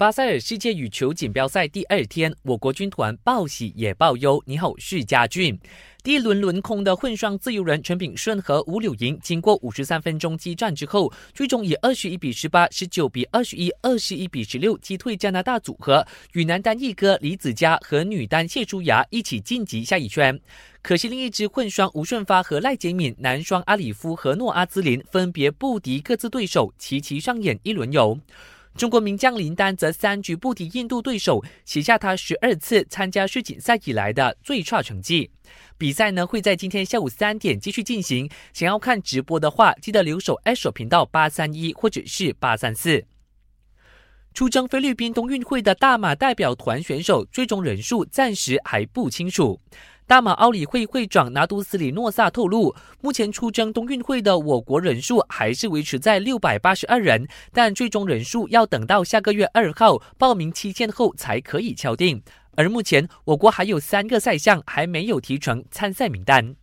巴塞尔世界羽球锦标赛第二天，我国军团报喜也报忧。你好，是家俊。第一轮轮空的混双自由人陈炳顺和吴柳莹，经过五十三分钟激战之后，最终以二十一比十八、十九比二十一、二十一比十六击退加拿大组合，与男单一哥李子嘉和女单谢淑雅一起晋级下一圈。可惜另一支混双吴顺发和赖洁敏，男双阿里夫和诺阿兹林分别不敌各自对手，齐齐上演一轮游。中国名将林丹则三局不敌印度对手，写下他十二次参加世锦赛以来的最差成绩。比赛呢会在今天下午三点继续进行。想要看直播的话，记得留守 S 频道八三一或者是八三四。出征菲律宾冬运会的大马代表团选手最终人数暂时还不清楚。大马奥理会会长拿督斯里诺萨透露，目前出征冬运会的我国人数还是维持在六百八十二人，但最终人数要等到下个月二号报名期限后才可以敲定。而目前我国还有三个赛项还没有提成参赛名单。